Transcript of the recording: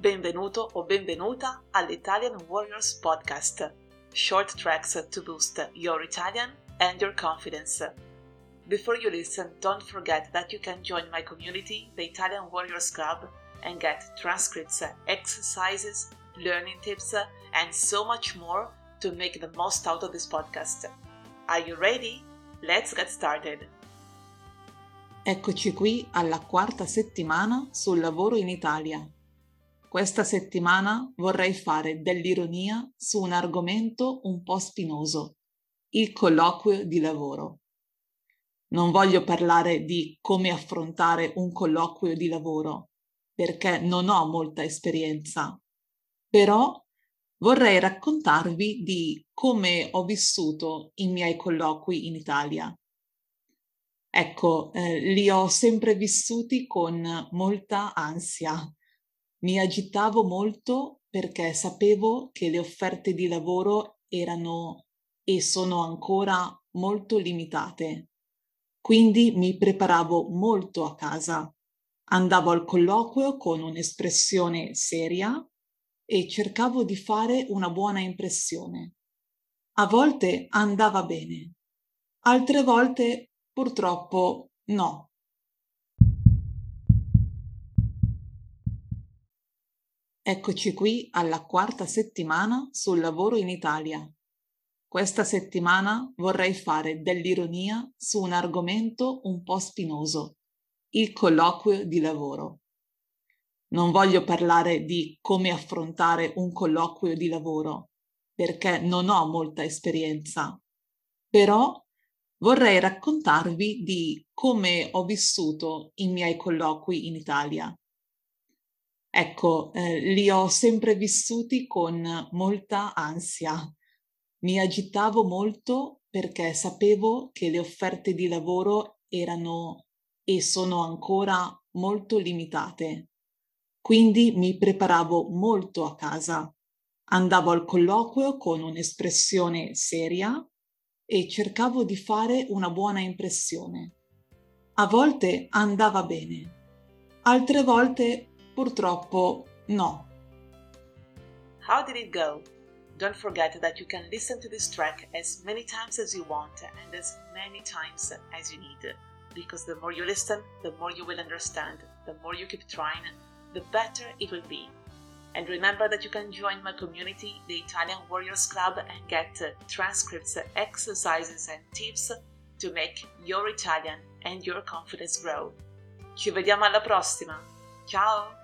Benvenuto o benvenuta all'Italian Warriors Podcast, short tracks to boost your Italian and your confidence. Before you listen, don't forget that you can join my community, the Italian Warriors Club, and get transcripts, exercises, learning tips, and so much more to make the most out of this podcast. Are you ready? Let's get started! Eccoci qui alla quarta settimana sul lavoro in Italia. Questa settimana vorrei fare dell'ironia su un argomento un po' spinoso, il colloquio di lavoro. Non voglio parlare di come affrontare un colloquio di lavoro, perché non ho molta esperienza, però vorrei raccontarvi di come ho vissuto i miei colloqui in Italia Ecco, eh, li ho sempre vissuti con molta ansia. Mi agitavo molto perché sapevo che le offerte di lavoro erano e sono ancora molto limitate. Quindi mi preparavo molto a casa. Andavo al colloquio con un'espressione seria e cercavo di fare una buona impressione. A volte andava bene, altre volte Purtroppo no. Eccoci qui alla quarta settimana sul lavoro in Italia. Questa settimana vorrei fare dell'ironia su un argomento un po' spinoso, il colloquio di lavoro. Non voglio parlare di come affrontare un colloquio di lavoro, perché non ho molta esperienza, però vorrei raccontarvi di come ho vissuto i miei colloqui in Italia. Ecco, eh, li ho sempre vissuti con molta ansia. Mi agitavo molto perché sapevo che le offerte di lavoro erano e sono ancora molto limitate. Quindi mi preparavo molto a casa. Andavo al colloquio con un'espressione seria e cercavo di fare una buona impressione. A volte andava bene, altre volte purtroppo no. How did it go? Don't forget that you can listen to this track as many times as you want and as many times as you need. Because the more you listen, the more you will understand, the more you keep trying, the better it will be. And remember that you can join my community, the Italian Warriors Club, and get transcripts, exercises, and tips to make your Italian and your confidence grow. Ci vediamo alla prossima! Ciao!